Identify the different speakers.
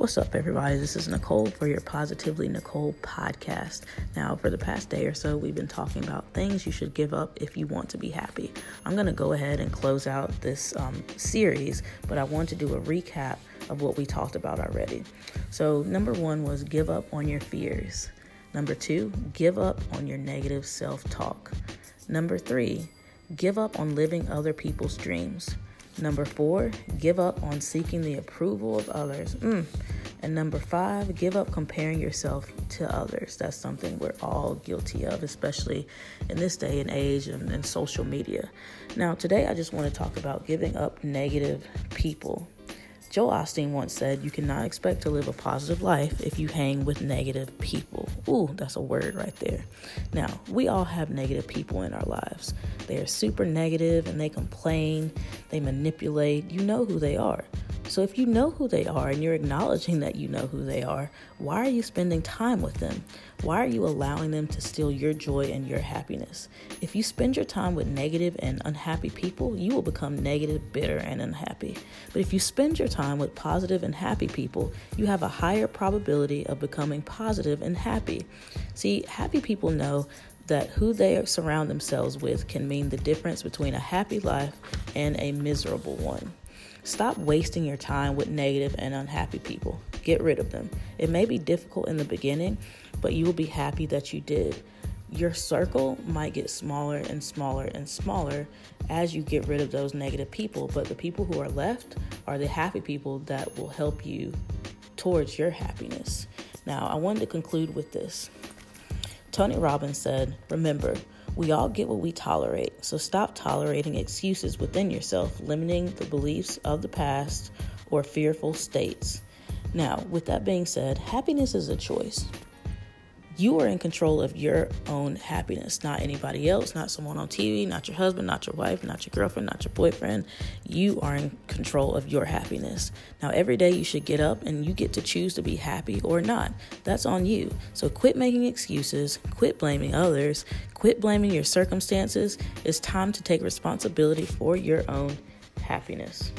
Speaker 1: What's up, everybody? This is Nicole for your Positively Nicole podcast. Now, for the past day or so, we've been talking about things you should give up if you want to be happy. I'm going to go ahead and close out this um, series, but I want to do a recap of what we talked about already. So, number one was give up on your fears. Number two, give up on your negative self talk. Number three, give up on living other people's dreams. Number four, give up on seeking the approval of others. Mm. And number five, give up comparing yourself to others. That's something we're all guilty of, especially in this day and age and, and social media. Now, today I just want to talk about giving up negative people. Joel Osteen once said, You cannot expect to live a positive life if you hang with negative people. Ooh, that's a word right there. Now, we all have negative people in our lives. They are super negative and they complain, they manipulate. You know who they are. So if you know who they are and you're acknowledging that you know who they are, why are you spending time with them? Why are you allowing them to steal your joy and your happiness? If you spend your time with negative and unhappy people, you will become negative, bitter, and unhappy. But if you spend your time with positive and happy people, you have a higher probability of becoming positive and happy. See, happy people know that who they surround themselves with can mean the difference between a happy life and a miserable one. Stop wasting your time with negative and unhappy people. Get rid of them. It may be difficult in the beginning, but you will be happy that you did. Your circle might get smaller and smaller and smaller as you get rid of those negative people, but the people who are left are the happy people that will help you towards your happiness. Now, I wanted to conclude with this. Tony Robbins said, Remember, we all get what we tolerate, so stop tolerating excuses within yourself, limiting the beliefs of the past or fearful states. Now, with that being said, happiness is a choice. You are in control of your own happiness, not anybody else, not someone on TV, not your husband, not your wife, not your girlfriend, not your boyfriend. You are in control of your happiness. Now, every day you should get up and you get to choose to be happy or not. That's on you. So quit making excuses, quit blaming others, quit blaming your circumstances. It's time to take responsibility for your own happiness.